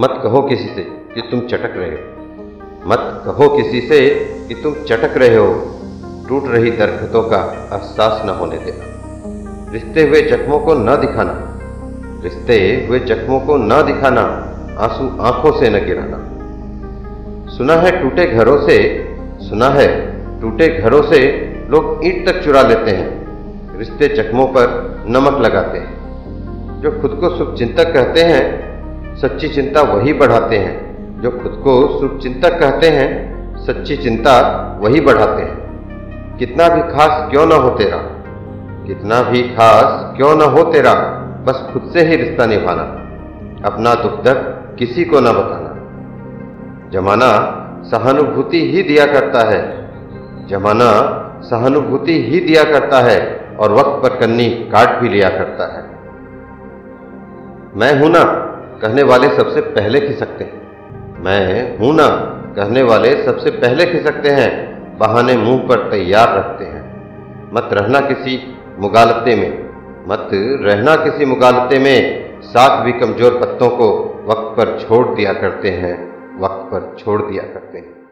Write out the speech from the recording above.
मत कहो किसी से कि तुम चटक रहे हो। मत कहो किसी से कि तुम चटक रहे हो। टूट रही दरखतों का एहसास न होने देना। रिश्ते हुए जख्मों को न दिखाना। रिश्ते हुए जख्मों को न दिखाना। आँसू आँखों से न गिराना। सुना है टूटे घरों से, सुना है टूटे घरों से लोग ईंट तक चुरा लेते हैं। रिश्ते जख्मों पर नमक लगाते हैं। जो खुद को शुभ चिंतक कहते हैं सच्ची चिंता वही बढ़ाते हैं, जो खुद को शुभ चिंतक कहते हैं, सच्ची चिंता वही बढ़ाते हैं। कितना भी खास क्यों ना हो तेरा, कितना भी खास क्यों ना हो तेरा, बस खुद से ही रिश्ता निभाना, अपना दुख दर्द किसी को ना बताना। जमाना सहानुभूति ही दिया करता है, जमाना सहानुभूति ही दिया करता है और वक्त पर कन्नी काट भी लिया करता है। मैं हूँ ना कहने वाले सबसे पहले खिसकते हैं। मैं हूँ ना, कहने वाले सबसे पहले खिसकते हैं। बहाने मुँह पर तैयार रखते हैं। मत रहना किसी मुगालते में। मत रहना किसी मुगालते में। साथ भी कमज़ोर पत्तों को वक्त पर छोड़ दिया करते हैं। वक्त पर छोड़ दिया करते हैं।